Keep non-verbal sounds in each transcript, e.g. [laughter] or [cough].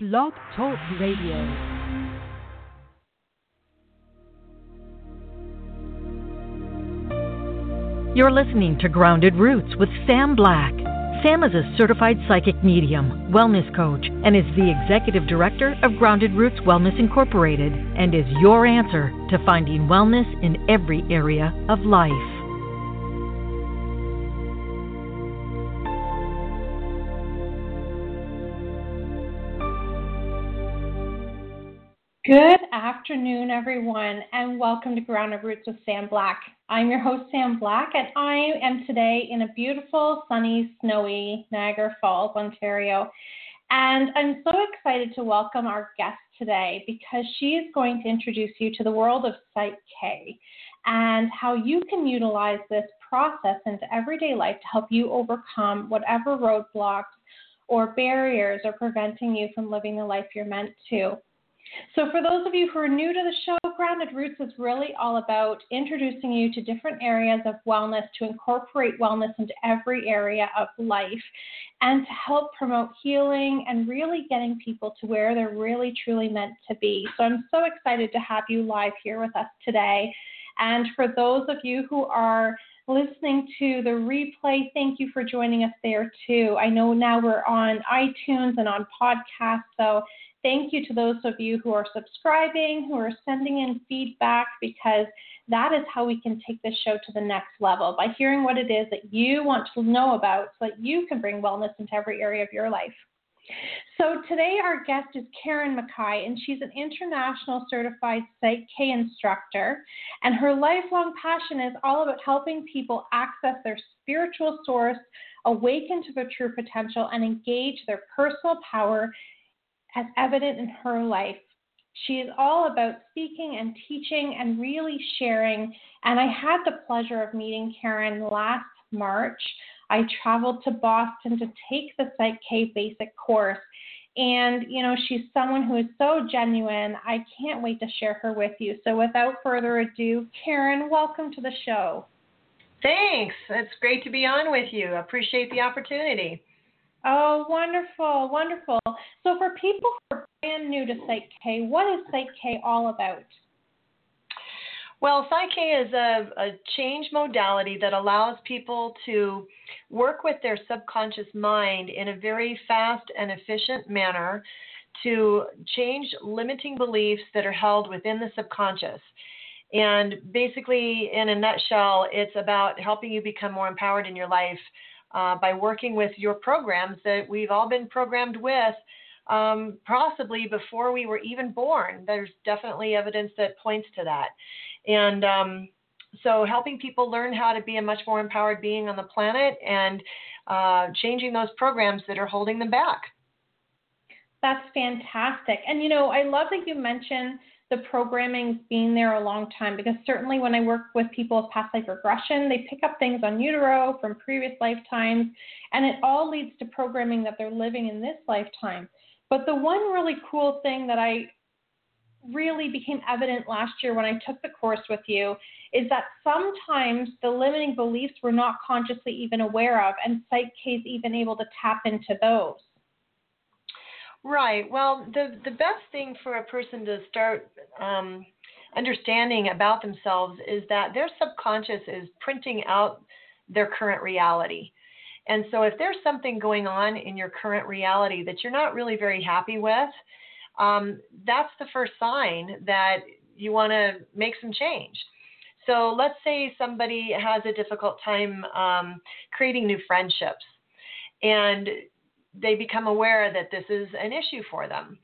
Blog Talk Radio. You're listening to Grounded Roots with Sam Black. Sam is a certified psychic medium, wellness coach, and is the executive director of Grounded Roots Wellness Incorporated and is your answer to finding wellness in every area of life. Good afternoon, everyone, and welcome to Grounded Roots with Sam Black. I'm your host, Sam Black, and I am today in a beautiful, sunny, snowy Niagara Falls, Ontario. And I'm so excited to welcome our guest today because she is going to introduce you to the world of Psych K and how you can utilize this process into everyday life to help you overcome whatever roadblocks or barriers are preventing you from living the life you're meant to. So, for those of you who are new to the show, Grounded Roots is really all about introducing you to different areas of wellness to incorporate wellness into every area of life and to help promote healing and really getting people to where they're really truly meant to be. So, I'm so excited to have you live here with us today. And for those of you who are listening to the replay, thank you for joining us there too. I know now we're on iTunes and on podcasts, so Thank you to those of you who are subscribing, who are sending in feedback, because that is how we can take this show to the next level by hearing what it is that you want to know about so that you can bring wellness into every area of your life. So today our guest is Karen McKy, and she's an international certified Psych K instructor. And her lifelong passion is all about helping people access their spiritual source, awaken to their true potential, and engage their personal power as evident in her life. She is all about speaking and teaching and really sharing. And I had the pleasure of meeting Karen last March. I traveled to Boston to take the Psych K basic course. And, you know, she's someone who is so genuine. I can't wait to share her with you. So, without further ado, Karen, welcome to the show. Thanks. It's great to be on with you. Appreciate the opportunity. Oh, wonderful, wonderful. So, for people who are brand new to Psych K, what is Psych K all about? Well, Psych K is a, a change modality that allows people to work with their subconscious mind in a very fast and efficient manner to change limiting beliefs that are held within the subconscious. And basically, in a nutshell, it's about helping you become more empowered in your life uh, by working with your programs that we've all been programmed with, um, possibly before we were even born. There's definitely evidence that points to that. And um, so, helping people learn how to be a much more empowered being on the planet and uh, changing those programs that are holding them back. That's fantastic. And you know, I love that you mentioned the programming's been there a long time because certainly when I work with people with past life regression, they pick up things on utero from previous lifetimes, and it all leads to programming that they're living in this lifetime. But the one really cool thing that I really became evident last year when I took the course with you is that sometimes the limiting beliefs we're not consciously even aware of, and Psych K is even able to tap into those. Right. Well, the the best thing for a person to start um, understanding about themselves is that their subconscious is printing out their current reality. And so, if there's something going on in your current reality that you're not really very happy with, um, that's the first sign that you want to make some change. So, let's say somebody has a difficult time um, creating new friendships, and they become aware that this is an issue for them.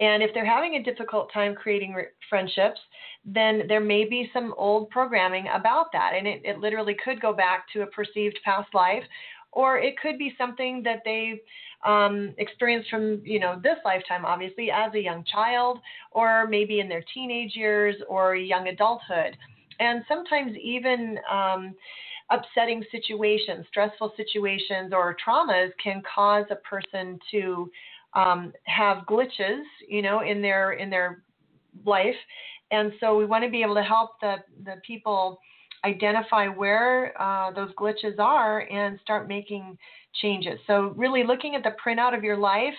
And if they're having a difficult time creating re- friendships, then there may be some old programming about that. And it, it literally could go back to a perceived past life, or it could be something that they um, experienced from, you know, this lifetime, obviously, as a young child, or maybe in their teenage years or young adulthood. And sometimes even, um, upsetting situations, stressful situations, or traumas can cause a person to um, have glitches, you know, in their in their life, and so we want to be able to help the the people identify where uh, those glitches are and start making changes. So, really looking at the printout of your life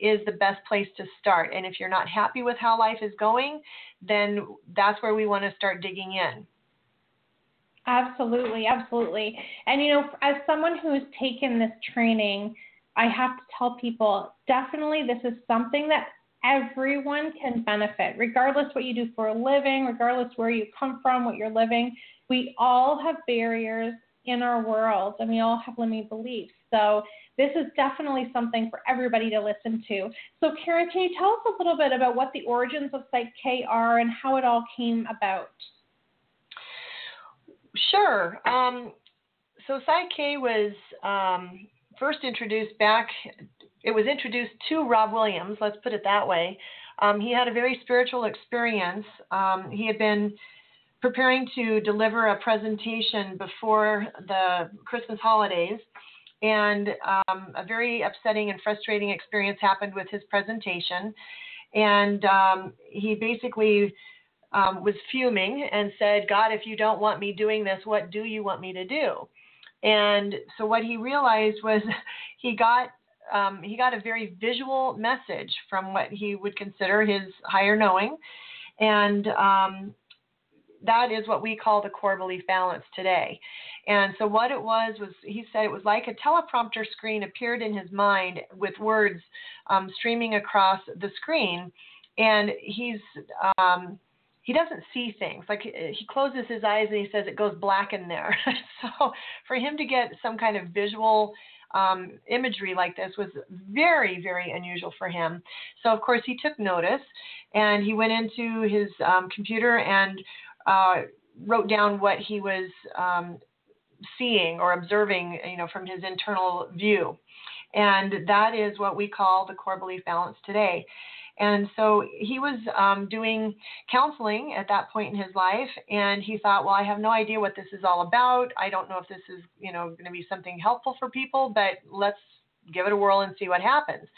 is the best place to start. And if you're not happy with how life is going, then that's where we want to start digging in. Absolutely, absolutely. And you know, as someone who has taken this training, I have to tell people definitely this is something that everyone can benefit, regardless what you do for a living, regardless where you come from, what you're living. We all have barriers in our world and we all have limiting beliefs. So this is definitely something for everybody to listen to. So Karen, can you tell us a little bit about what the origins of Psych K are and how it all came about? Sure. Um, so Psych K was um, first introduced back, it was introduced to Rob Williams, let's put it that way. Um, he had a very spiritual experience. Um, he had been preparing to deliver a presentation before the Christmas holidays, and um, a very upsetting and frustrating experience happened with his presentation. And um, he basically um, was fuming and said, God, if you don't want me doing this, what do you want me to do? And so what he realized was [laughs] he got um, he got a very visual message from what he would consider his higher knowing, and um, that is what we call the core belief balance today. And so what it was was he said it was like a teleprompter screen appeared in his mind with words um, streaming across the screen, and he's um, he doesn't see things. Like he closes his eyes and he says it goes black in there. [laughs] so for him to get some kind of visual um, imagery like this was very, very unusual for him. So of course he took notice and he went into his um, computer and uh, wrote down what he was um, seeing or observing, you know, from his internal view. And that is what we call the core belief balance today. And so he was um, doing counseling at that point in his life, and he thought, well, I have no idea what this is all about. I don't know if this is, you know, going to be something helpful for people, but let's give it a whirl and see what happens.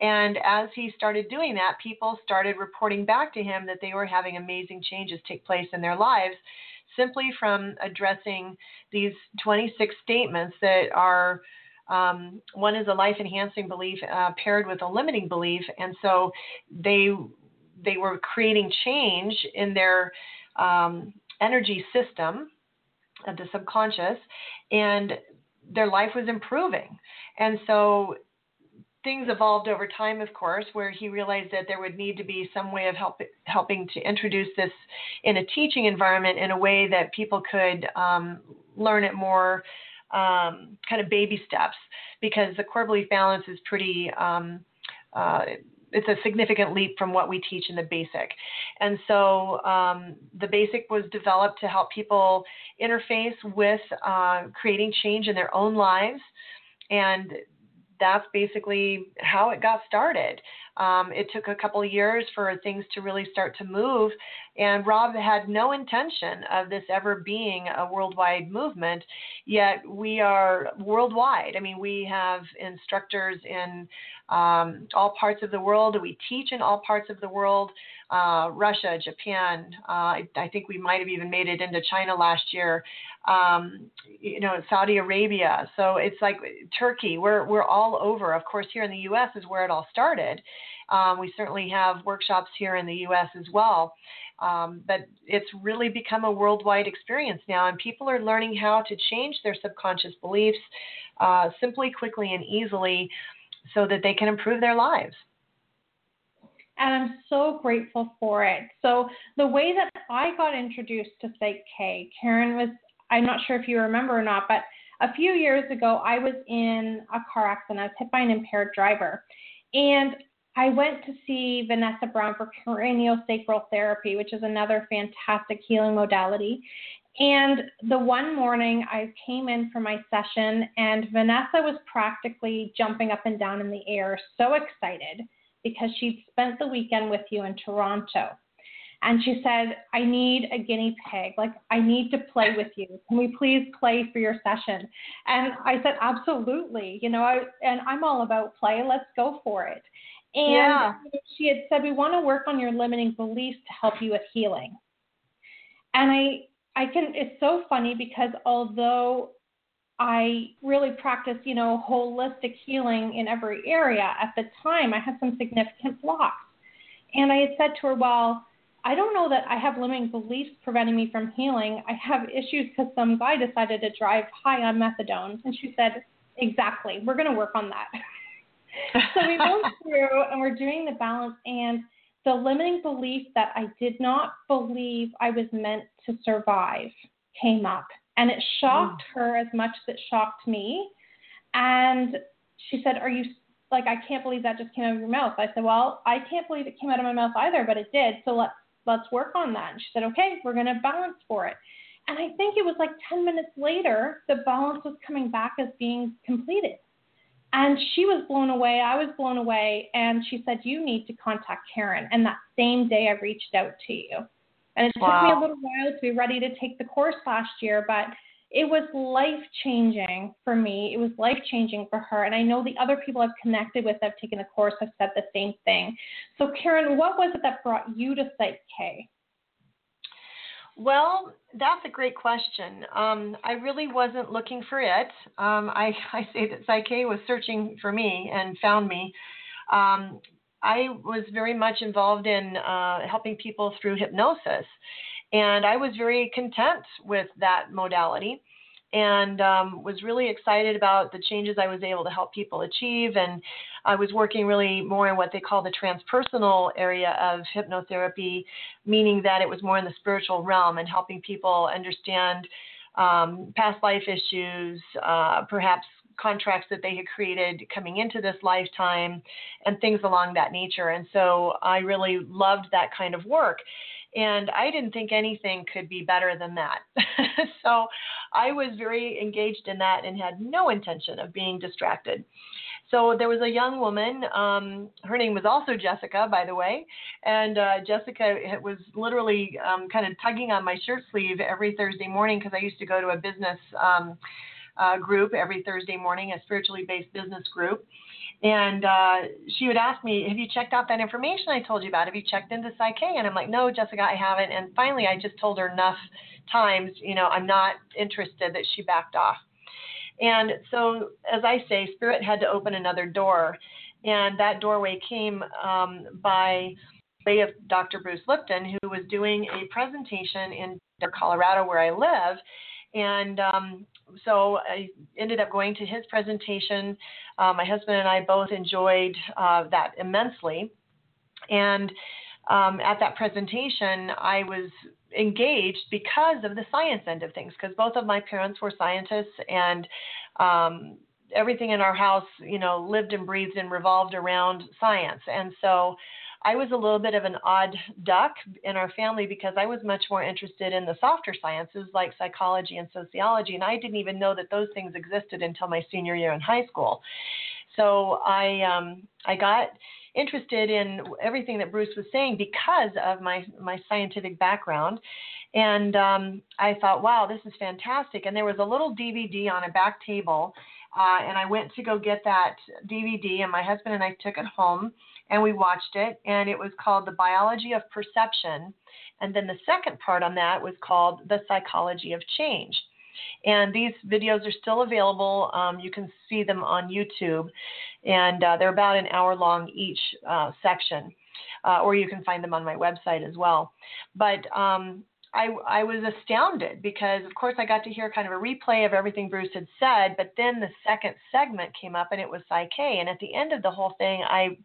And as he started doing that, people started reporting back to him that they were having amazing changes take place in their lives simply from addressing these 26 statements that are um, one is a life enhancing belief uh, paired with a limiting belief, and so they they were creating change in their um, energy system of the subconscious, and their life was improving. And so things evolved over time, of course, where he realized that there would need to be some way of help, helping to introduce this in a teaching environment in a way that people could um, learn it more um, kind of baby steps because the core belief balance is pretty. Um, uh, it's a significant leap from what we teach in the basic. And so um, the basic was developed to help people interface with uh, creating change in their own lives. And that's basically how it got started. Um, it took a couple years for things to really start to move, and Rob had no intention of this ever being a worldwide movement, yet we are worldwide. I mean, we have instructors in um, all parts of the world, we teach in all parts of the world. Uh, Russia, Japan. Uh, I, I, think we might have even made it into China last year. Um, you know, Saudi Arabia. So it's like Turkey. We're we're all over. Of course, here in the U.S. is where it all started. Um, we certainly have workshops here in the U.S. as well. Um, but it's really become a worldwide experience now, and people are learning how to change their subconscious beliefs uh, simply, quickly, and easily so that they can improve their lives and I'm so grateful for it. So the way that I got introduced to Psych K, Karen was I'm not sure if you remember or not, but a few years ago I was in a car accident. I was hit by an impaired driver. And I went to see Vanessa Brown for craniosacral therapy, which is another fantastic healing modality. And the one morning I came in for my session, and Vanessa was practically jumping up and down in the air, so excited because she'd spent the weekend with you in Toronto. And she said, I need a guinea pig. Like, I need to play with you. Can we please play for your session? And I said, absolutely. You know, I, and I'm all about play. Let's go for it. And yeah. she had said, we want to work on your limiting beliefs to help you with healing. And I I can, it's so funny because although I really practiced, you know, holistic healing in every area at the time, I had some significant blocks. And I had said to her, well, I don't know that I have limiting beliefs preventing me from healing. I have issues because some guy decided to drive high on methadone. And she said, exactly, we're going to work on that. [laughs] so we went through and we're doing the balance. And the limiting belief that I did not believe I was meant to survive came up. And it shocked mm. her as much as it shocked me. And she said, Are you like, I can't believe that just came out of your mouth? I said, Well, I can't believe it came out of my mouth either, but it did. So let's let's work on that. And she said, Okay, we're gonna balance for it. And I think it was like 10 minutes later, the balance was coming back as being completed. And she was blown away. I was blown away. And she said, You need to contact Karen. And that same day, I reached out to you. And it wow. took me a little while to be ready to take the course last year, but it was life changing for me. It was life changing for her. And I know the other people I've connected with that have taken the course have said the same thing. So, Karen, what was it that brought you to Psych K? Well, that's a great question. Um, I really wasn't looking for it. Um, I, [laughs] I, say that Psych-K was searching for me and found me. Um, I was very much involved in uh, helping people through hypnosis, and I was very content with that modality and um, was really excited about the changes I was able to help people achieve. And I was working really more in what they call the transpersonal area of hypnotherapy, meaning that it was more in the spiritual realm and helping people understand um, past life issues, uh, perhaps contracts that they had created coming into this lifetime, and things along that nature. And so I really loved that kind of work. And I didn't think anything could be better than that. [laughs] so I was very engaged in that and had no intention of being distracted. So there was a young woman. Um, her name was also Jessica, by the way. And uh, Jessica was literally um, kind of tugging on my shirt sleeve every Thursday morning because I used to go to a business um, uh, group every Thursday morning, a spiritually based business group. And uh, she would ask me, Have you checked out that information I told you about? Have you checked into Psych-K? And I'm like, No, Jessica, I haven't. And finally, I just told her enough times, you know, I'm not interested that she backed off. And so, as I say, Spirit had to open another door. And that doorway came um, by way of Dr. Bruce Lipton, who was doing a presentation in Colorado, where I live. And um, so I ended up going to his presentation. Uh, my husband and I both enjoyed uh, that immensely. And um, at that presentation, I was engaged because of the science end of things, because both of my parents were scientists and um, everything in our house, you know, lived and breathed and revolved around science. And so I was a little bit of an odd duck in our family because I was much more interested in the softer sciences like psychology and sociology, and I didn't even know that those things existed until my senior year in high school. So I um, I got interested in everything that Bruce was saying because of my my scientific background, and um, I thought, wow, this is fantastic. And there was a little DVD on a back table, uh, and I went to go get that DVD, and my husband and I took it home and we watched it, and it was called The Biology of Perception. And then the second part on that was called The Psychology of Change. And these videos are still available. Um, you can see them on YouTube, and uh, they're about an hour long each uh, section, uh, or you can find them on my website as well. But um, I, I was astounded because, of course, I got to hear kind of a replay of everything Bruce had said, but then the second segment came up and it was Psych-K. And at the end of the whole thing, I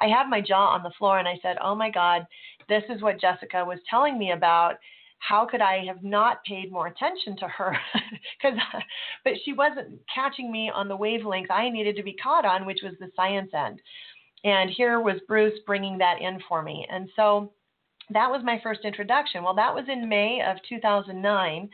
I had my jaw on the floor and I said, Oh my God, this is what Jessica was telling me about. How could I have not paid more attention to her? [laughs] Because, [laughs] but she wasn't catching me on the wavelength I needed to be caught on, which was the science end. And here was Bruce bringing that in for me. And so that was my first introduction. Well, that was in May of 2009.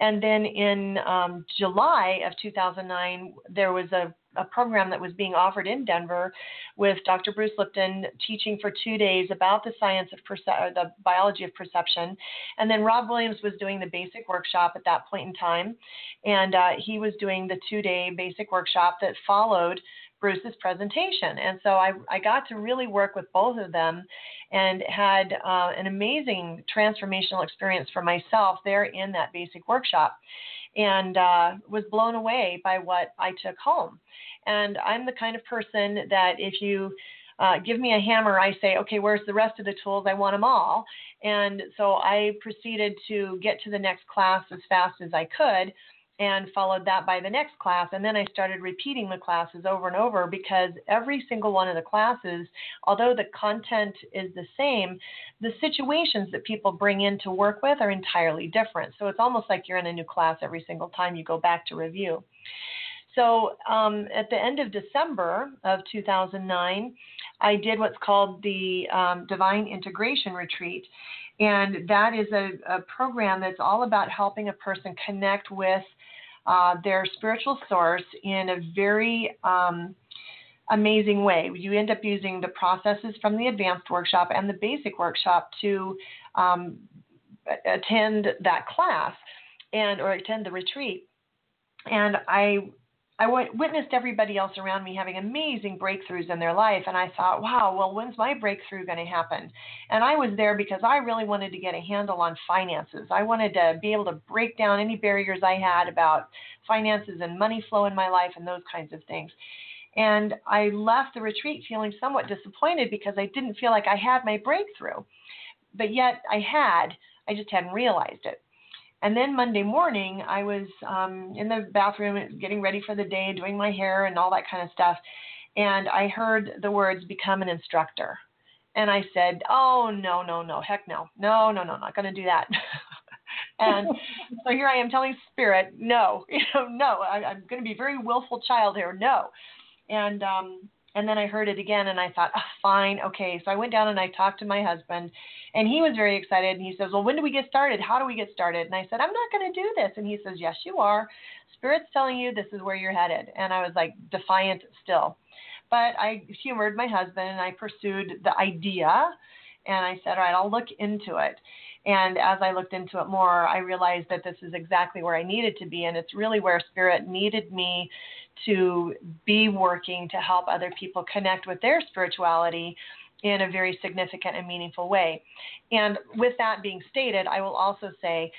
And then in um, July of 2009, there was a a program that was being offered in Denver with Dr. Bruce Lipton teaching for two days about the science of perce- the biology of perception. And then Rob Williams was doing the basic workshop at that point in time. And uh, he was doing the two day basic workshop that followed Bruce's presentation. And so I, I got to really work with both of them. and had uh, an amazing transformational experience for myself there in that basic workshop and uh, was blown away by what I took home. And I'm the kind of person that if you uh, give me a hammer, I say, okay, where's the rest of the tools? I want them all. And so I proceeded to get to the next class as fast as I could and followed that by the next class. And then I started repeating the classes over and over because every single one of the classes, although the content is the same, the situations that people bring in to work with are entirely different. So it's almost like you're in a new class every single time you go back to review. So um, at the end of December of 2009, I did what's called the um, Divine Integration Retreat. And that is a, a, program that's all about helping a person connect with uh, their spiritual source in a very um, amazing way. You end up using the processes from the advanced workshop and the basic workshop to um, attend that class and or attend the retreat. And I I witnessed everybody else around me having amazing breakthroughs in their life, and I thought, wow, well, when's my breakthrough going to happen? And I was there because I really wanted to get a handle on finances. I wanted to be able to break down any barriers I had about finances and money flow in my life and those kinds of things. And I left the retreat feeling somewhat disappointed because I didn't feel like I had my breakthrough. But yet I had, I just hadn't realized it. And then Monday morning, I was um, in the bathroom getting ready for the day, doing my hair and all that kind of stuff. And I heard the words, become an instructor. And I said, oh, no, no, no, heck no. No, no, no, not going to do that. [laughs] and so here I am telling spirit, no, [laughs] you know, no, I, I'm going to be a very willful child here. No. And um, and then I heard it again and I thought, oh, fine, okay. So I went down and I talked to my husband and he was very excited and he says, Well, when do we get started? How do we get started? And I said, I'm not going to do this. And he says, Yes, you are. Spirit's telling you this is where you're headed. And I was like defiant still. But I humored my husband and I pursued the idea and I said, All right, I'll look into it. And as I looked into it more, I realized that this is exactly where I needed to be. And it's really where Spirit needed me to be working to help other people connect with their spirituality in a very significant and meaningful way. And with that being stated, I will also say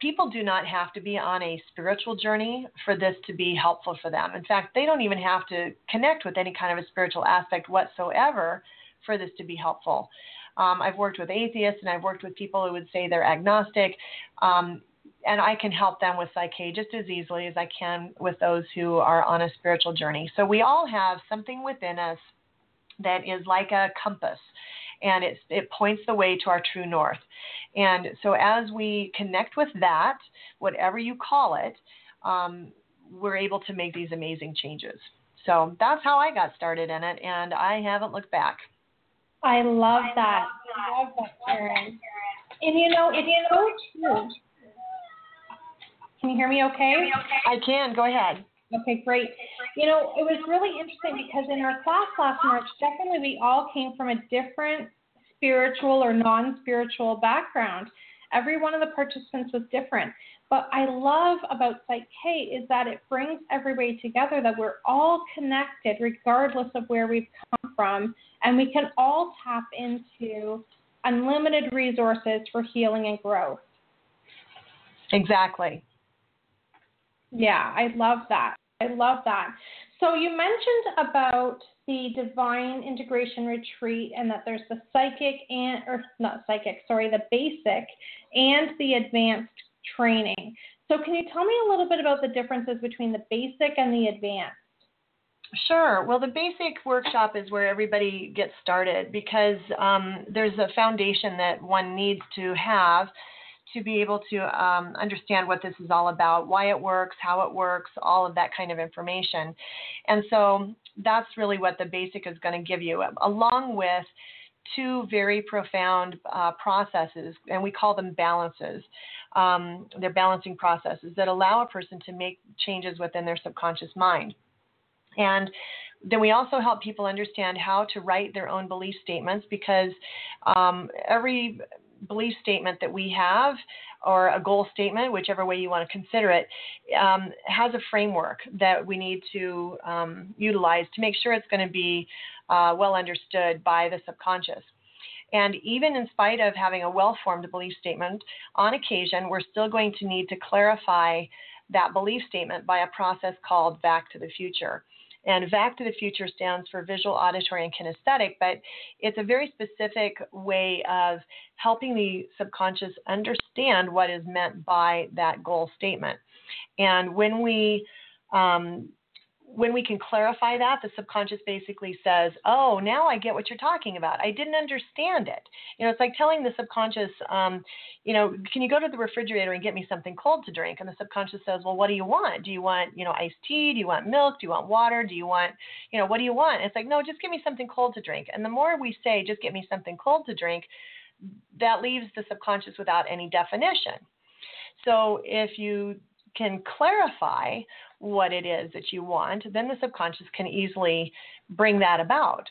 people do not have to be on a spiritual journey for this to be helpful for them. In fact, they don't even have to connect with any kind of a spiritual aspect whatsoever for this to be helpful. Um, I've worked with atheists and I've worked with people who would say they're agnostic. Um, and I can help them with Psych-K just as easily as I can with those who are on a spiritual journey. So we all have something within us that is like a compass and it, it points the way to our true north. And so as we connect with that, whatever you call it, um, we're able to make these amazing changes. So that's how I got started in it, and I haven't looked back. I love that. I love that, Karen. And you know, it's so true. Can you hear me okay? I can. Go ahead. Okay, great. You know, it was really interesting because in our class last March, definitely we all came from a different spiritual or non spiritual background. Every one of the participants was different. But I love about Psych-K is that it brings everybody together, that we're all connected regardless of where we've come from, and we can all tap into unlimited resources for healing and growth. Exactly. Yeah, I love that. I love that. So you mentioned about the divine integration retreat and that there's the psychic and or not psychic, sorry, the basic and the advanced training. So can you tell me a little bit about the differences between the basic and the advanced? Sure. Well, the basic workshop is where everybody gets started because um, there's a foundation that one needs to have to be able to um, understand what this is all about, why it works, how it works, all of that kind of information. And so that's really what the basic is going to give you, along with two very profound uh, processes, and we call them balances. Um, they're balancing processes that allow a person to make changes within their subconscious mind. And then we also help people understand how to write their own belief statements because um, every belief statement that we have or a goal statement, whichever way you want to consider it, um, has a framework that we need to um, utilize to make sure it's going to be uh, well understood by the subconscious. And even in spite of having a well formed belief statement, on occasion, we're still going to need to clarify that belief statement by a process called Back to the Future. And VAC to the future stands for visual, auditory, and kinesthetic, but it's a very specific way of helping the subconscious understand what is meant by that goal statement. And when we um, when we can clarify that, the subconscious basically says, "Oh, now I get what you're talking about. I didn't understand it." You know, it's like telling the subconscious, um, you know, "Can you go to the refrigerator and get me something cold to drink?" And the subconscious says, "Well, what do you want? Do you want, you know, iced tea? Do you want milk? Do you want water? Do you want, you know, what do you want?" And it's like, "No, just give me something cold to drink." And the more we say, "Just get me something cold to drink," that leaves the subconscious without any definition. So if you can clarify what it is that you want, then the subconscious can easily bring that about.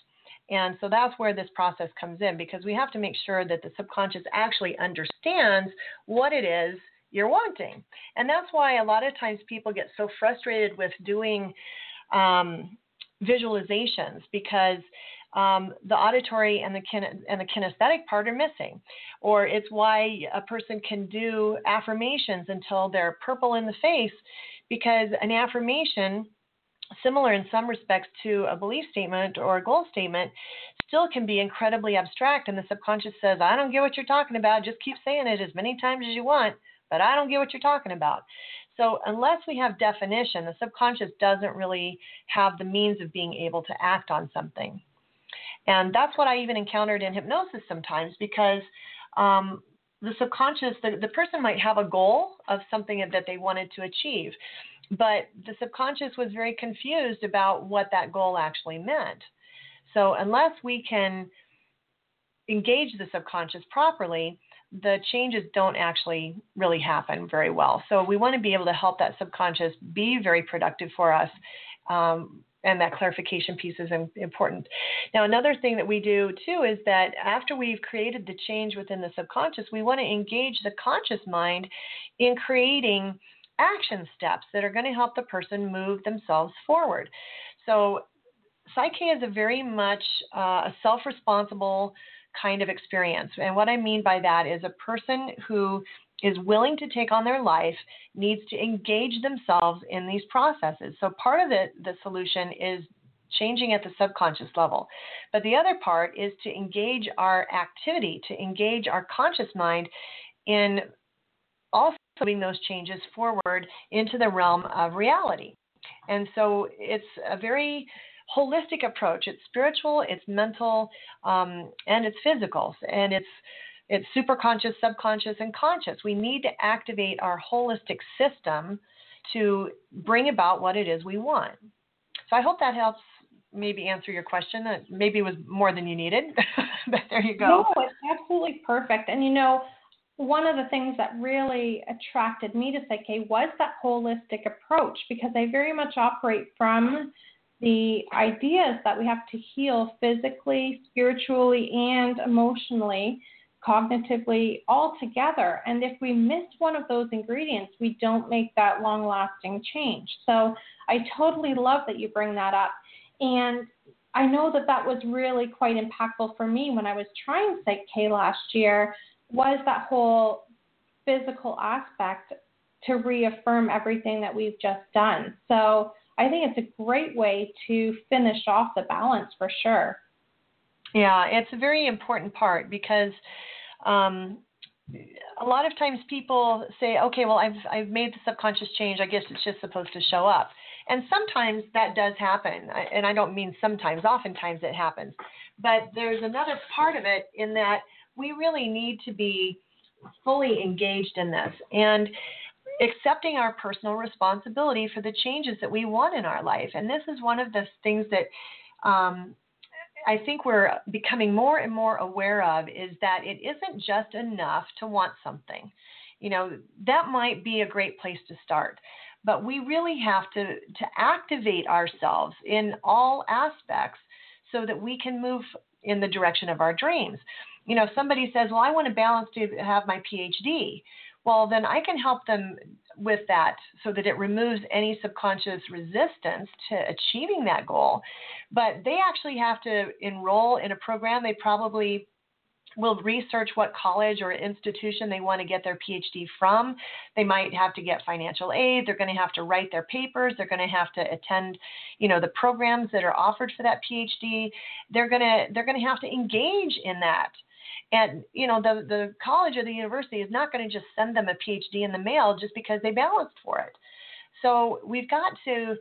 And so that's where this process comes in because we have to make sure that the subconscious actually understands what it is you're wanting. And that's why a lot of times people get so frustrated with doing um, visualizations because um, the auditory and the kin- and the kinesthetic part are missing, or it's why a person can do affirmations until they're purple in the face, because an affirmation, similar in some respects to a belief statement or a goal statement, still can be incredibly abstract, and the subconscious says, "I don't get what you're talking about. Just keep saying it as many times as you want." But I don't get what you're talking about. So, unless we have definition, the subconscious doesn't really have the means of being able to act on something. And that's what I even encountered in hypnosis sometimes because um, the subconscious, the, the person might have a goal of something that they wanted to achieve, but the subconscious was very confused about what that goal actually meant. So, unless we can engage the subconscious properly, the changes don't actually really happen very well. So, we want to be able to help that subconscious be very productive for us um, and that clarification piece is important. Now, another thing that we do too is that after we've created the change within the subconscious, we want to engage the conscious mind in creating action steps that are going to help the person move themselves forward. So, Psych-K is a very much uh, a self responsible kind of experience. And what I mean by that is a person who is willing to take on their life needs to engage themselves in these processes. So part of it, the solution is changing at the subconscious level. But the other part is to engage our activity, to engage our conscious mind in also moving those changes forward into the realm of reality. And so it's a very holistic approach. It's spiritual, it's mental, um, and it's physical. And it's it's superconscious, subconscious, and conscious. We need to activate our holistic system to bring about what it is we want. So I hope that helps maybe answer your question. That maybe was more than you needed, [laughs] but there you go. No, it's absolutely perfect. And you know, one of the things that really attracted me to Psych-K was that holistic approach because I very much operate from the ideas that we have to heal physically, spiritually, and emotionally cognitively all together. And if we miss one of those ingredients, we don't make that long lasting change. So I totally love that you bring that up. And I know that that was really quite impactful for me when I was trying Psych K last year was that whole physical aspect to reaffirm everything that we've just done. So I think it's a great way to finish off the balance for sure. Yeah, it's a very important part because um, a lot of times people say, okay, well, I've, I've made the subconscious change. I guess it's just supposed to show up. And sometimes that does happen. And I don't mean sometimes, oftentimes it happens. But there's another part of it in that we really need to be fully engaged in this and accepting our personal responsibility for the changes that we want in our life. And this is one of the things that um, I think we're becoming more and more aware of is that it isn't just enough to want something. You know, that might be a great place to start, but we really have to to activate ourselves in all aspects so that we can move in the direction of our dreams. You know, somebody says, "Well, I want to balance to have my PhD." Well, then I can help them with that so that it removes any subconscious resistance to achieving that goal. But they actually have to enroll in a program. They probably will research what college or institution they want to get their PhD from. They might have to get financial aid. They're going to have to write their papers. They're going to have to attend, you know, the programs that are offered for that PhD. They're going to they're going to have to engage in that. And you know, the the college or the university is not going to just send them a PhD in the mail just because they balanced for it. So we've got to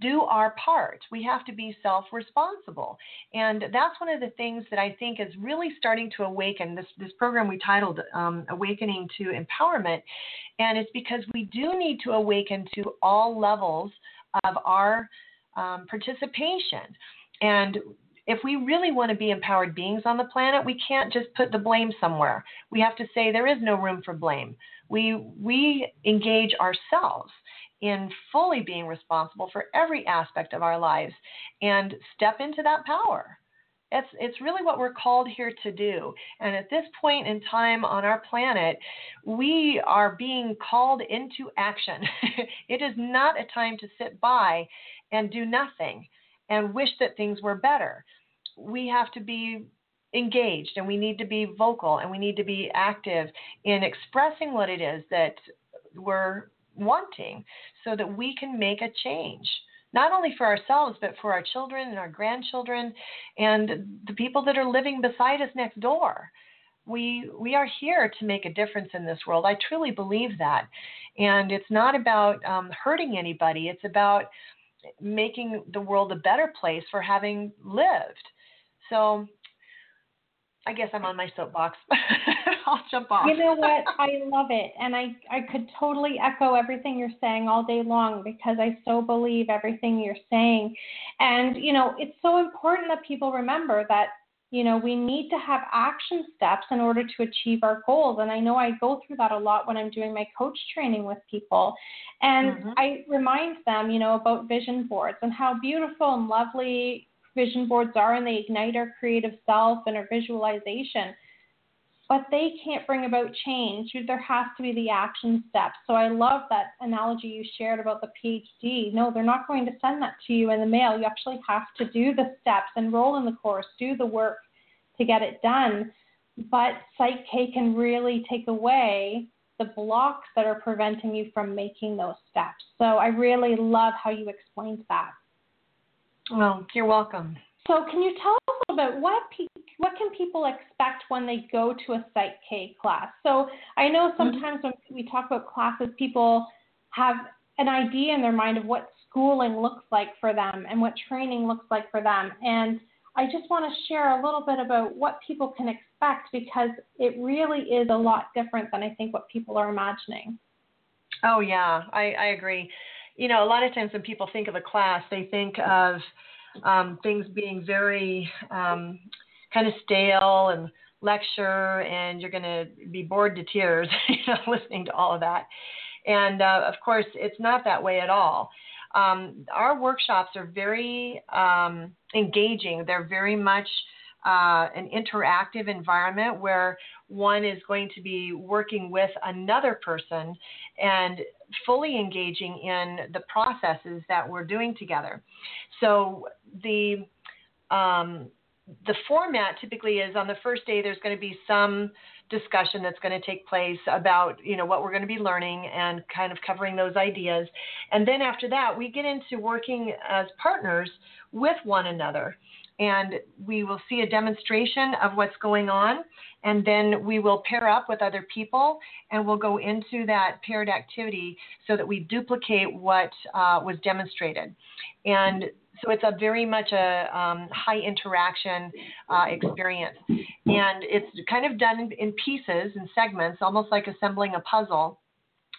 do our part. We have to be self responsible. And that's one of the things that I think is really starting to awaken. This, this program we titled um, Awakening to Empowerment. And it's because we do need to awaken to all levels of our um, participation. And if we really want to be empowered beings on the planet, we can't just put the blame somewhere. We have to say there is no room for blame. We we engage ourselves in fully being responsible for every aspect of our lives and step into that power. It's, it's really what we're called here to do. And at this point in time on our planet, we are being called into action. [laughs] it is not a time to sit by and do nothing and wish that things were better. We have to be engaged and we need to be vocal and we need to be active in expressing what it is that we're wanting so that we can make a change not only for ourselves but for our children and our grandchildren and the people that are living beside us next door. We we are here to make a difference in this world. I truly believe that. And it's not about um, hurting anybody. It's about making the world a better place for having lived so I guess I'm on my soapbox. [laughs] I'll jump off. You know what? [laughs] I love it. And I, I could totally echo everything you're saying all day long because I so believe everything you're saying. And, you know, it's so important that people remember that, you know, we need to have action steps in order to achieve our goals. And I know I go through that a lot when I'm doing my coach training with people. And mm-hmm. I remind them, you know, about vision boards and how beautiful and lovely vision boards are and they ignite our creative self and our visualization. But they can't bring about change. There has to be the action steps. So I love that analogy you shared about the PhD. No, they're not going to send that to you in the mail. You actually have to do the steps, enroll in the course, do the work to get it done. But Psych K can really take away the blocks that are preventing you from making those steps. So I really love how you explained that. Well, you're welcome. So, can you tell us a little bit what what can people expect when they go to a Psych K class? So, I know mm-hmm. sometimes mm-hmm. when we talk about classes, people have an idea in their mind of what schooling looks like for them and what training looks like for them. And I just want to share a little bit about what people can expect because it really is a lot different than I think what people are imagining. Oh yeah, I, I agree you know, a lot of times when people think of a class, they think of um, things being very um, kind of stale and lecture, and you're going to be bored to tears, [laughs] you know, listening to all of that. And uh, of course, it's not that way at all. Um, our workshops are very um, engaging. They're very much uh, an interactive environment where one is going to be working with another person and fully engaging in the processes that we're doing together. So the um, the format typically is on the first day there's going to be some discussion that's going to take place about you know what we're going to be learning and kind of covering those ideas. And then after that we get into working as partners with one another. And we will see a demonstration of what's going on and then we will pair up with other people and we'll go into that paired activity so that we duplicate what uh, was demonstrated. And so it's a very much a um, high interaction uh, experience. And it's kind of done in, in pieces and segments almost like assembling a puzzle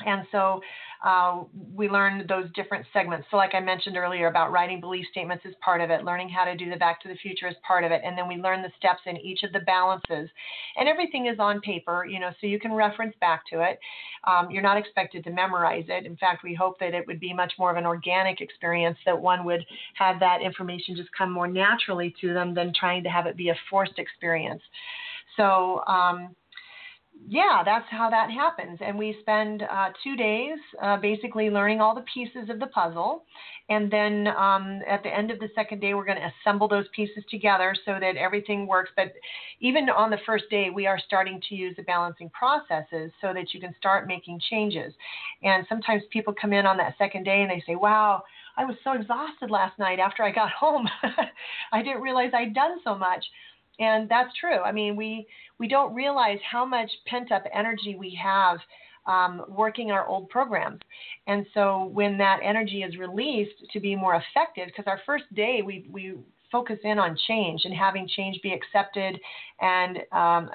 and so uh, we learn those different segments. So, like I mentioned earlier about writing belief statements is part of it, learning how to do the back to the future is part of it, and then we learn the steps in each of the balances. And everything is on paper, you know, so you can reference back to it. Um, you're not expected to memorize it. In fact, we hope that it would be much more of an organic experience, that one would have that information just come more naturally to them than trying to have it be a forced experience. So, um, yeah, that's how that happens. And we spend uh, two days uh, basically learning all the pieces of the puzzle. And then um, at the end of the second day, we're going to assemble those pieces together so that everything works. But even on the first day, we are starting to use the balancing processes so that you can start making changes. And sometimes people come in on that second day and they say, wow, I was so exhausted last night after I got [laughs] home. I didn't realize I'd done so much and that's true. I mean, we we don't realize how much pent up energy we have um, working our old programs, and so when that energy is released to be more effective, because our first day we we focus in on change and having change be accepted and um,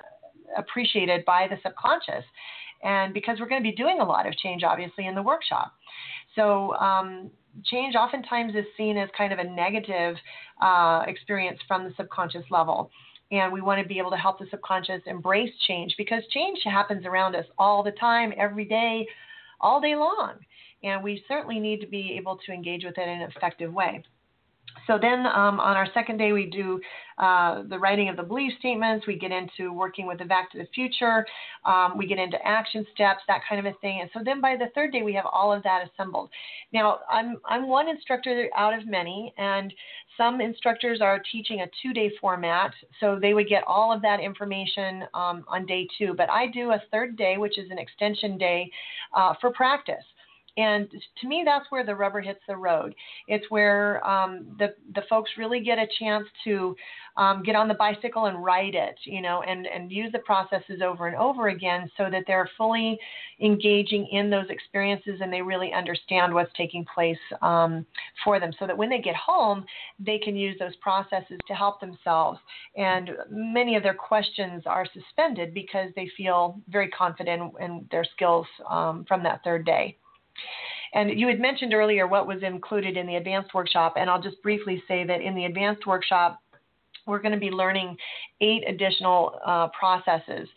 appreciated by the subconscious, and because we're going to be doing a lot of change, obviously, in the workshop. So um, change oftentimes is seen as kind of a negative uh, experience from the subconscious level and we want to be able to help the subconscious embrace change because change happens around us all the time, every day, all day long. And we certainly need to be able to engage with it in an effective way. So then um, on our second day, we do uh, the writing of the belief statements. We get into working with the back to the future. Um, we get into action steps, that kind of a thing. And so then by the third day, we have all of that assembled. Now, I'm, I'm one instructor out of many, and some instructors are teaching a two day format, so they would get all of that information um, on day two. But I do a third day, which is an extension day uh, for practice. And to me, that's where the rubber hits the road. It's where um, the the folks really get a chance to um, get on the bicycle and ride it, you know, and and use the processes over and over again, so that they're fully engaging in those experiences and they really understand what's taking place um, for them, so that when they get home, they can use those processes to help themselves. And many of their questions are suspended because they feel very confident in their skills um, from that third day. And you had mentioned earlier what was included in the advanced workshop, and I'll just briefly say that in the advanced workshop, we're going to be learning eight additional uh, processes,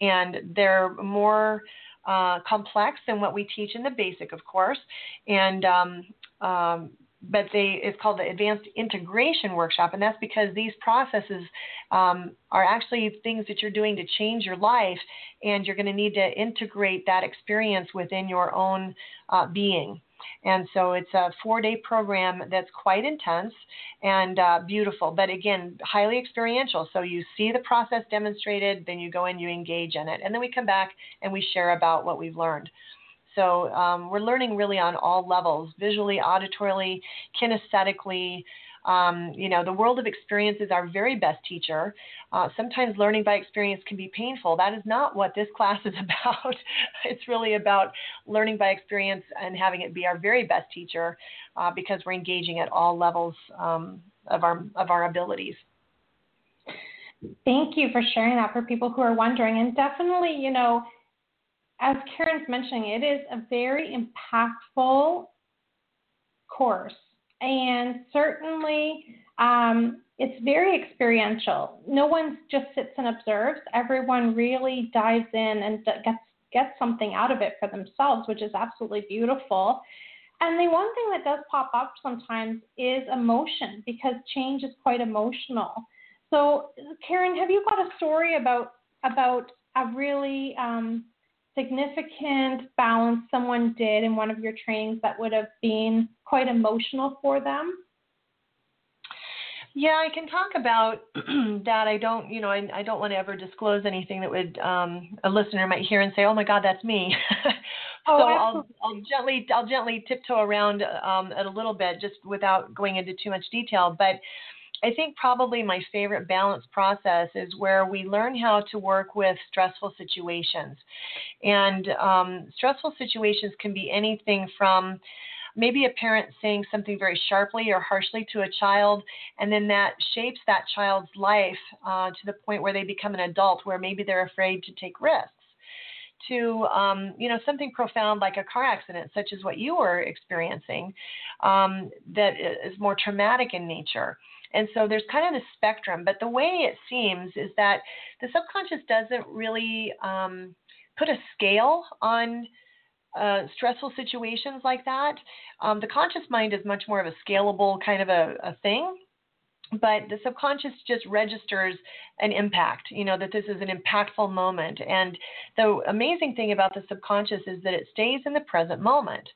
and they're more uh, complex than what we teach in the basic, of course. And um, um, but they it's called the advanced integration workshop and that's because these processes um, are actually things that you're doing to change your life and you're going to need to integrate that experience within your own uh, being and so it's a four day program that's quite intense and uh, beautiful, but again, highly experiential. So you see the process demonstrated, then you go in, you engage in it, and then we come back and we share about what we've learned. So um, we're learning really on all levels visually, auditorily, kinesthetically. Um, you know, the world of experience is our very best teacher. Uh, sometimes learning by experience can be painful. That is not what this [laughs] class is about. it's really about learning by experience and having it be our very best teacher uh, because we're engaging at all levels um, of our of our abilities. Thank you for sharing that for people who are wondering. And definitely, you know, as Karen's mentioning, it is a very impactful course. And certainly, um, it's very experiential. No one just sits and observes. Everyone really dives in and gets gets something out of it for themselves, which is absolutely beautiful. And the one thing that does pop up sometimes is emotion because change is quite emotional. So, Karen, have you got a story about about a really um, significant balance someone did in one of your trainings that would have been quite emotional for them? Yeah, I can talk about [clears throat] that. I don't, you know, I, I don't want to ever disclose anything that would um, a listener might hear and say, "Oh my God, that's me." [laughs] oh, so I'll, I'll gently, I'll gently tiptoe around um, it a little bit, just without going into too much detail. But I think probably my favorite balance process is where we learn how to work with stressful situations. And um, stressful situations can be anything from maybe a parent saying something very sharply or harshly to a child, and then that shapes that child's life uh, to the point where they become an adult, where maybe they're afraid to take risks to um, you know something profound like a car accident, such as what you were experiencing, um, that is more traumatic in nature. And so there's kind of the spectrum, but the way it seems is that the subconscious doesn't really um, put a scale on uh, stressful situations like that. Um, the conscious mind is much more of a scalable kind of a, a thing. But the subconscious just registers an impact, you know, that this is an impactful moment. And the amazing thing about the subconscious is that it stays in the present moment.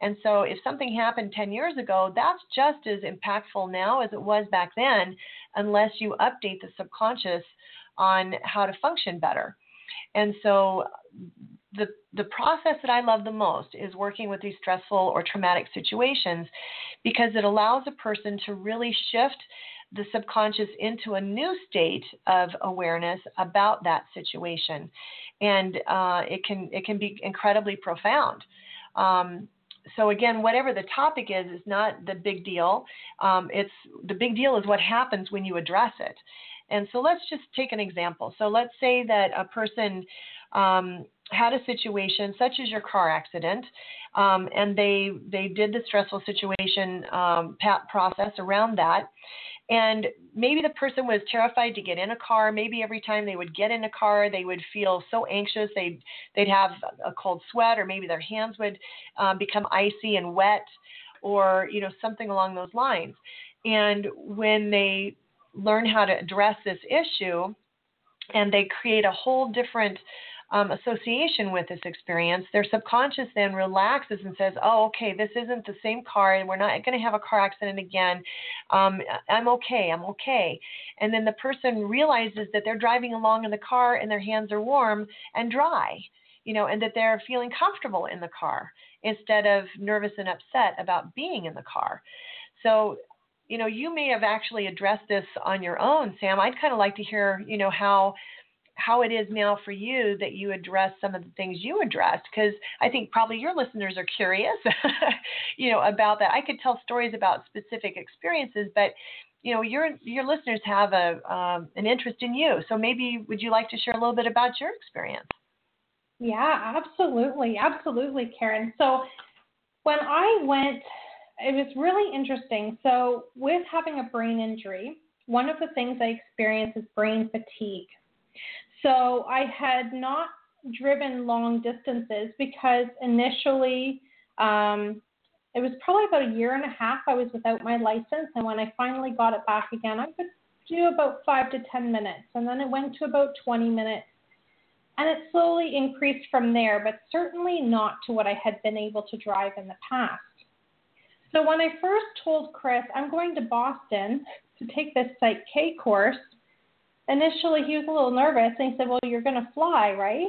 And so if something happened 10 years ago, that's just as impactful now as it was back then, unless you update the subconscious on how to function better. And so the the process that I love the most is working with these stressful or traumatic situations because it allows a person to really shift the subconscious into a new state of awareness about that situation, and uh, it can it can be incredibly profound. Um, so again, whatever the topic is, is not the big deal. Um, it's the big deal is what happens when you address it. And so let's just take an example. So let's say that a person um, had a situation such as your car accident, um, and they they did the stressful situation um, process around that. And maybe the person was terrified to get in a car. Maybe every time they would get in a car, they would feel so anxious. They'd they'd have a cold sweat, or maybe their hands would um, become icy and wet, or you know something along those lines. And when they learn how to address this issue, and they create a whole different um, association with this experience, their subconscious then relaxes and says, "Oh, okay, this isn't the same car, and we're not going to have a car accident again. Um, I'm okay. I'm okay." And then the person realizes that they're driving along in the car and their hands are warm and dry, you know, and that they're feeling comfortable in the car instead of nervous and upset about being in the car. So you know, you may have actually addressed this on your own, Sam. I'd kind of like to hear, you know, how how it is now for you that you address some of the things you addressed because i think probably your listeners are curious [laughs] you know about that. I could tell stories about specific experiences but you know your your listeners have a um, an interest in you. So maybe would you like to share a little bit about your experience? Yeah absolutely. Absolutely karen. So when i went it was really interesting. So with having a brain injury one of the things i experienced is brain fatigue so I had not driven long distances because initially um, it was probably about a year and a half I was without my license. And when I finally got it back again, I could do about five to 10 minutes. And then it went to about 20 minutes. And it slowly increased from there, but certainly not to what I had been able to drive in the past. So when I first told Chris, I'm going to Boston to take this Psych K course, initially he was a little nervous and he said, Well, you're going to fly, right?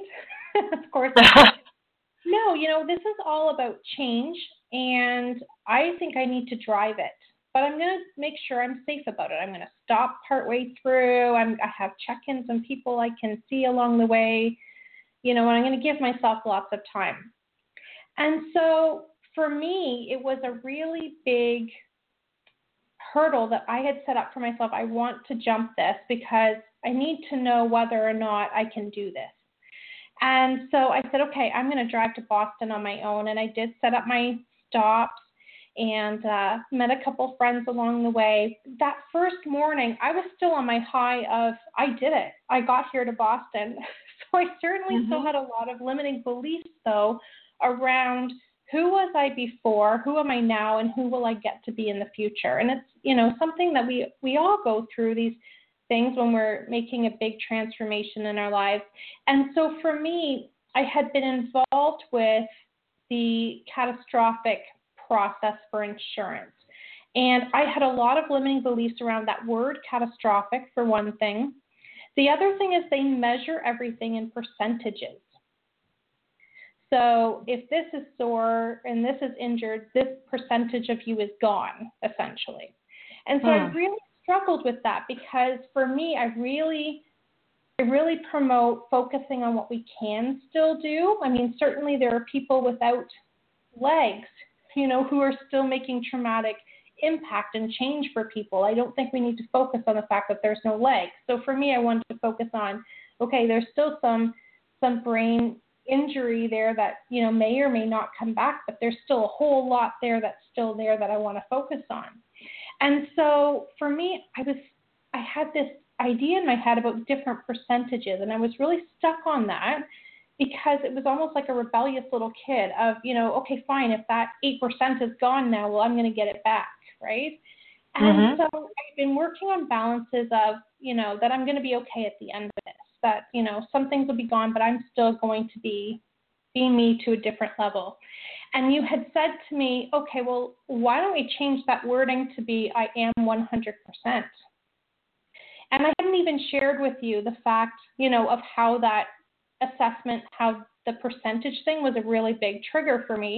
[laughs] of course. [laughs] no, you know, this is all about change, and I think I need to drive it. But I'm going to make sure I'm safe about it. I'm going to stop partway through. I'm, I have check ins and people I can see along the way, you know, and I'm going to give myself lots of time. And so for me, it was a really big hurdle that I had set up for myself. I want to jump this because I need to know whether or not I can do this. And so I said, okay, I'm going to drive to Boston on my own. And I did set up my stops and uh, met a couple friends along the way. That first morning, I was still on my high of, I did it. I got here to Boston. [laughs] so I certainly mm-hmm. still had a lot of limiting beliefs, though, around who was I before, who am I now, and who will I get to be in the future. And it's, you know, something that we, we all go through these things when we're making a big transformation in our lives. And so for me, I had been involved with the catastrophic process for insurance. And I had a lot of limiting beliefs around that word catastrophic, for one thing. The other thing is they measure everything in percentages. So if this is sore and this is injured, this percentage of you is gone, essentially. And so hmm. I really struggled with that because for me, I really I really promote focusing on what we can still do. I mean, certainly there are people without legs, you know, who are still making traumatic impact and change for people. I don't think we need to focus on the fact that there's no legs. So for me, I wanted to focus on okay, there's still some some brain injury there that you know may or may not come back, but there's still a whole lot there that's still there that I want to focus on. And so for me, I was I had this idea in my head about different percentages, and I was really stuck on that because it was almost like a rebellious little kid of, you know, okay, fine, if that 8% is gone now, well, I'm going to get it back, right? And mm-hmm. so I've been working on balances of, you know, that I'm going to be okay at the end of this, that, you know, some things will be gone, but I'm still going to be being me to a different level. And you had said to me, okay, well, why don't we change that wording to be I am 100%? And I hadn't even shared with you the fact, you know, of how that assessment, how the percentage thing was a really big trigger for me.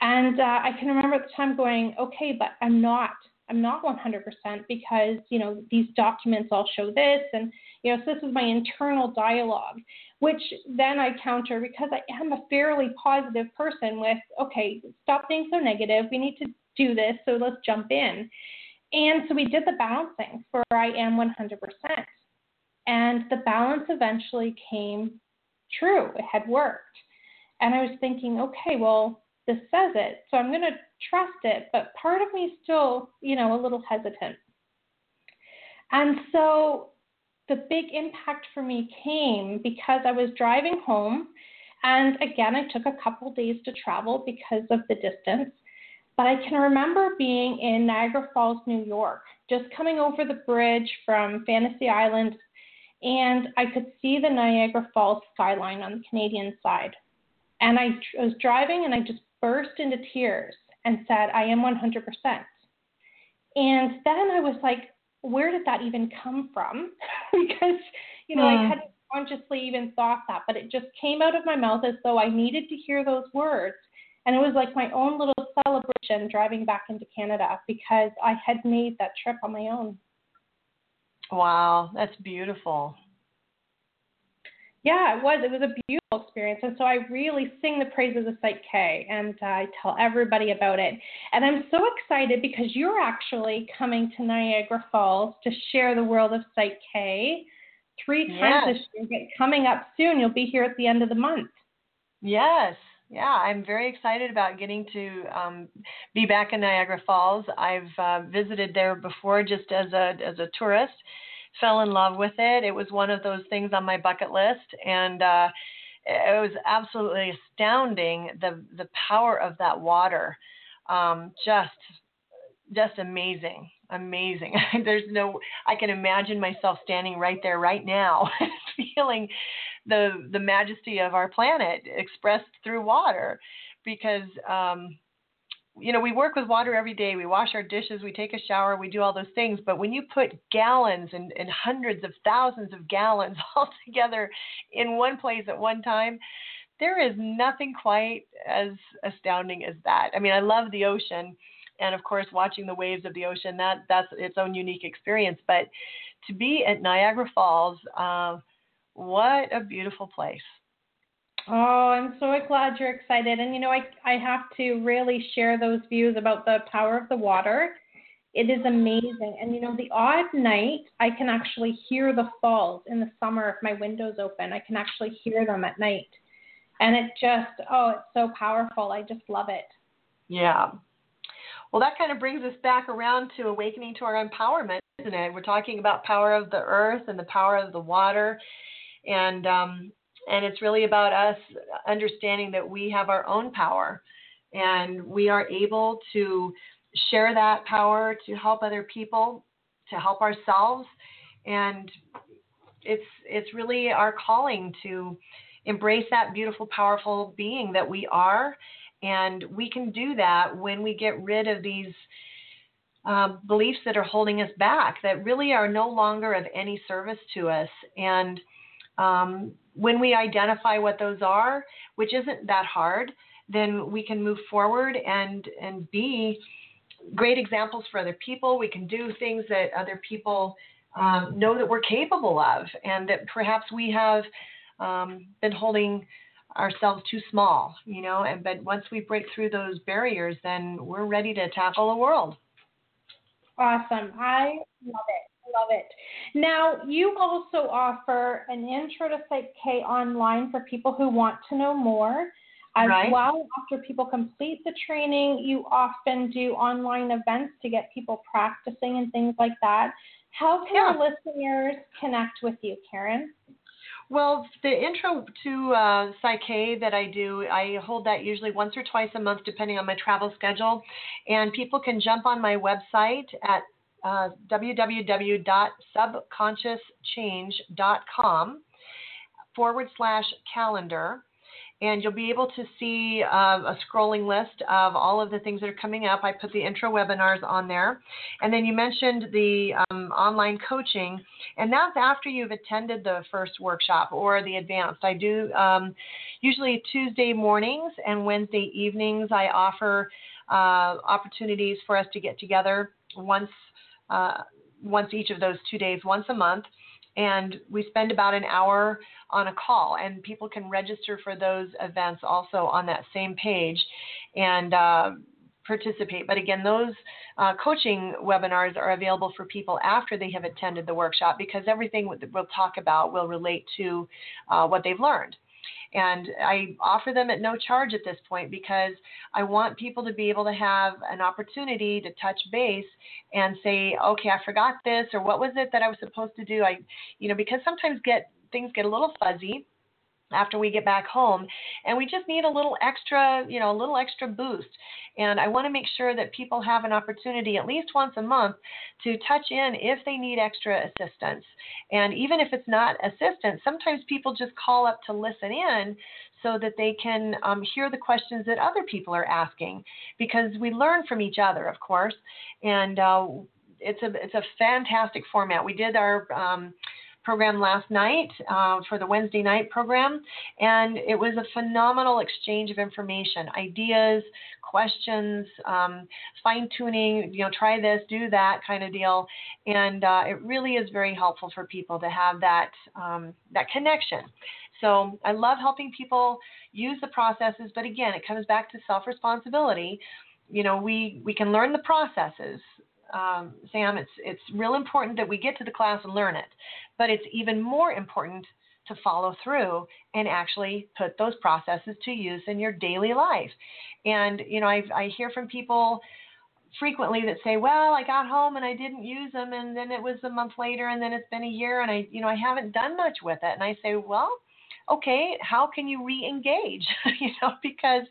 And uh, I can remember at the time going, okay, but I'm not. I'm not 100% because, you know, these documents all show this. And, you know, so this is my internal dialogue, which then I counter because I am a fairly positive person with, okay, stop being so negative. We need to do this. So let's jump in. And so we did the balancing for I am 100%. And the balance eventually came true. It had worked. And I was thinking, okay, well, this says it, so I'm going to trust it. But part of me is still, you know, a little hesitant. And so the big impact for me came because I was driving home. And again, I took a couple days to travel because of the distance. But I can remember being in Niagara Falls, New York, just coming over the bridge from Fantasy Island, and I could see the Niagara Falls skyline on the Canadian side. And I was driving and I just burst into tears and said, I am 100%. And then I was like, where did that even come from? [laughs] because, you know, I hmm. hadn't consciously even thought that, but it just came out of my mouth as though I needed to hear those words. And it was like my own little celebration driving back into Canada because I had made that trip on my own. Wow, that's beautiful. Yeah, it was. It was a beautiful experience. And so I really sing the praises of Psych K and uh, I tell everybody about it. And I'm so excited because you're actually coming to Niagara Falls to share the world of Psych K three times yes. this year. Coming up soon, you'll be here at the end of the month. Yes, yeah, I'm very excited about getting to um, be back in Niagara Falls. I've uh, visited there before just as a as a tourist. Fell in love with it. It was one of those things on my bucket list, and uh, it was absolutely astounding the the power of that water. Um, just just amazing amazing [laughs] there's no i can imagine myself standing right there right now [laughs] feeling the the majesty of our planet expressed through water because um, you know we work with water every day. We wash our dishes. We take a shower. We do all those things. But when you put gallons and, and hundreds of thousands of gallons [laughs] all together in one place at one time there is nothing quite as astounding as that. I mean i love the ocean. And of course watching the waves of the ocean that that's its own unique experience. But to be at niagara falls uh, what a beautiful place. Oh, I'm so glad you're excited. And you know, I I have to really share those views about the power of the water. It is amazing. And you know, the odd night I can actually hear the falls in the summer if my window's open. I can actually hear them at night. And it just oh, it's so powerful. I just love it. Yeah. Well, that kind of brings us back around to awakening to our empowerment, isn't it? We're talking about power of the earth and the power of the water and um, and it's really about us understanding that we have our own power and we are able to share that power to help other people to help ourselves. And it's it's really our calling to embrace that beautiful powerful being that we are. And we can do that when we get rid of these uh, beliefs that are holding us back that really are no longer of any service to us. And um, when we identify what those are, which isn't that hard, then we can move forward and and be great examples for other people. We can do things that other people um, know that we're capable of, and that perhaps we have um, been holding ourselves too small, you know. And but once we break through those barriers, then we're ready to tackle the world. Awesome! I love it love it. Now, you also offer an intro to Psych K online for people who want to know more. As right. well, after people complete the training, you often do online events to get people practicing and things like that. How can yeah. our listeners connect with you, Karen? Well, the intro to uh, Psych-K that I do, I hold that usually once or twice a month, depending on my travel schedule. And people can jump on my website at uh, www.subconsciouschange.com forward slash calendar and you'll be able to see uh, a scrolling list of all of the things that are coming up. I put the intro webinars on there. And then you mentioned the um, online coaching, and that's after you've attended the first workshop or the advanced. I do um, usually Tuesday mornings and Wednesday evenings, I offer uh, opportunities for us to get together once. Uh, once each of those two days, once a month, and we spend about an hour on a call and people can register for those events also on that same page and uh, participate. But again those uh, coaching webinars are available for people after they have attended the workshop because everything we'll talk about will relate to uh, what they've learned and I offer them at no charge at this point because I want people to be able to have an opportunity to touch base and say, okay, I forgot this, or what was it that I was supposed to do? I, you know, because sometimes get things get a little fuzzy after we get back home and we just need a little extra you know a little extra boost. And i want to make sure that people have an opportunity at least once a month to touch in if they need extra assistance. And even if it's not assistance sometimes people just call up to listen in so that they can um, hear the questions that other people are asking because we learn from each other of course. And uh, it's a it's a fantastic format. We did our um, program last night uh, for the Wednesday night program, and it was a phenomenal exchange of information, ideas, questions, um, fine tuning, you know, try this, do that kind of deal, and uh, it really is very helpful for people to have that um, that connection. So I love helping people use the processes, but again, it comes back to self responsibility. You know, we we can learn the processes um, Sam, it's it's real important that we get to the class and learn it, but it's even more important to follow through and actually put those processes to use in your daily life. And you know, I I hear from people frequently that say, "Well, I got home and I didn't use them, and then it was a month later, and then it's been a year, and I you know I haven't done much with it." And I say, "Well." okay how can you re-engage [laughs] you know because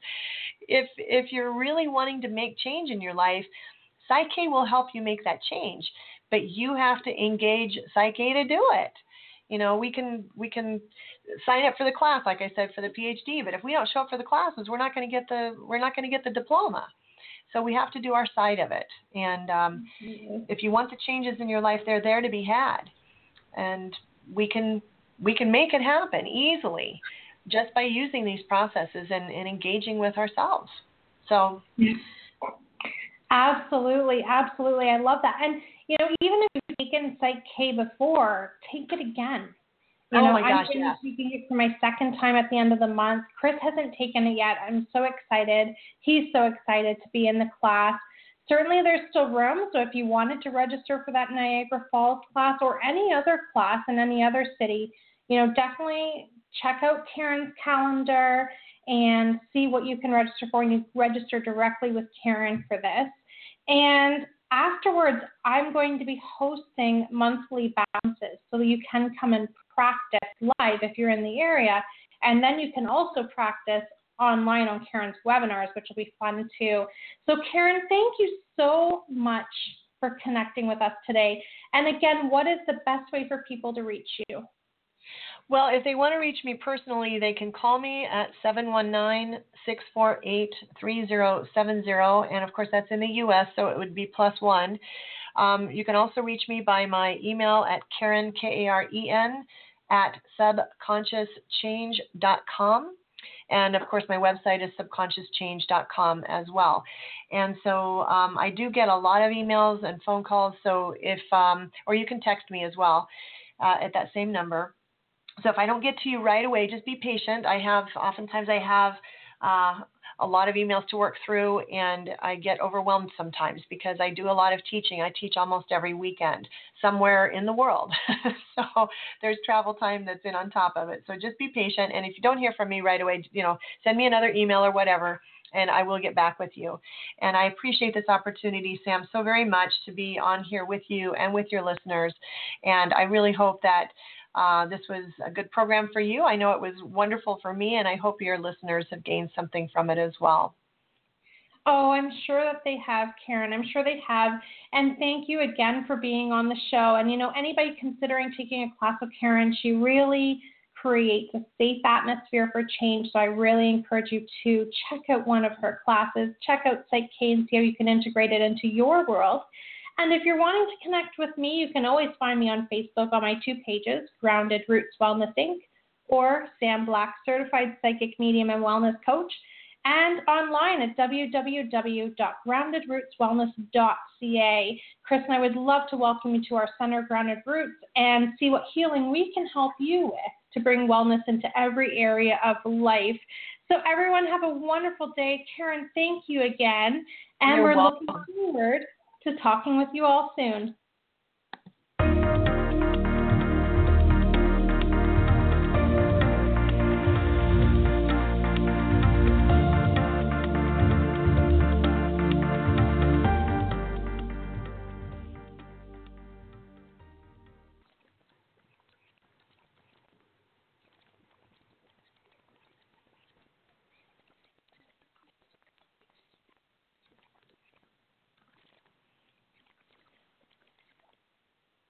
if if you're really wanting to make change in your life Psych-K will help you make that change, but you have to engage Psych-K to do it. You know, we can we can sign up for the class, like I said, for the PhD, but if we don't show up for the classes, we're not going to get the we're not going to get the diploma. So we have to do our side of it. And um, mm-hmm. if you want the changes in your life, they're there to be had, and we can we can make it happen easily just by using these processes and, and engaging with ourselves. So. Absolutely, absolutely. I love that. And you know, even if you've taken Psych K before, take it again. You oh know, my gosh, I'm yeah. taking it for my second time at the end of the month. Chris hasn't taken it yet. I'm so excited. He's so excited to be in the class. Certainly, there's still room. So, if you wanted to register for that Niagara Falls class or any other class in any other city, you know, definitely check out Karen's calendar and see what you can register for. And you register directly with Karen for this. And afterwards, I'm going to be hosting monthly balances so you can come and practice live if you're in the area. And then you can also practice online on Karen's webinars, which will be fun too. So, Karen, thank you so much for connecting with us today. And again, what is the best way for people to reach you? Well, if they want to reach me personally, they can call me at 719 648 3070. And of course, that's in the US, so it would be plus one. Um, you can also reach me by my email at Karen, K A R E N, at subconsciouschange.com. And of course, my website is subconsciouschange.com as well. And so um, I do get a lot of emails and phone calls. So if, um, or you can text me as well uh, at that same number. So if I don't get to you right away, just be patient. I have oftentimes I have uh, a lot of emails to work through, and I get overwhelmed sometimes because I do a lot of teaching. I teach almost every weekend somewhere in the world, [laughs] so there's travel time that's in on top of it. So just be patient, and if you don't hear from me right away, you know, send me another email or whatever, and I will get back with you. And I appreciate this opportunity, Sam, so very much to be on here with you and with your listeners. And I really hope that uh, this was a good program for you. I know it was wonderful for me, and I hope your listeners have gained something from it as well. Oh, I'm sure that they have, Karen. I'm sure they have. And thank you again for being on the show. And, you know, anybody considering taking a class with Karen, she really creates a safe atmosphere for change. So I really encourage you to check out one of her classes, check out Psych K and see how you can integrate it into your world. And if you're wanting to connect with me, you can always find me on Facebook on my two pages, Grounded Roots Wellness Inc. or Sam Black, Certified Psychic Medium and Wellness Coach and online at www.groundedrootswellness.ca. Chris and I would love to welcome you to our center, Grounded Roots, and see what healing we can help you with to bring wellness into every area of life. So, everyone, have a wonderful day. Karen, thank you again. And You're we're welcome. looking forward to talking with you all soon.